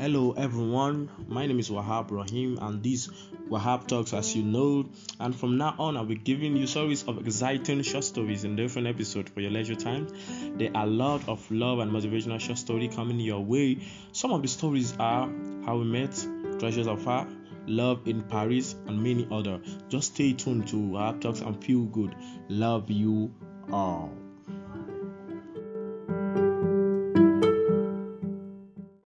Hello everyone, my name is Wahab Rahim and this Wahab Talks as you know and from now on I'll be giving you stories of exciting short stories in different episodes for your leisure time. There are a lot of love and motivational short story coming your way. Some of the stories are How We Met, Treasures of Heart, Love in Paris and many other. Just stay tuned to Wahab Talks and feel good. Love you all.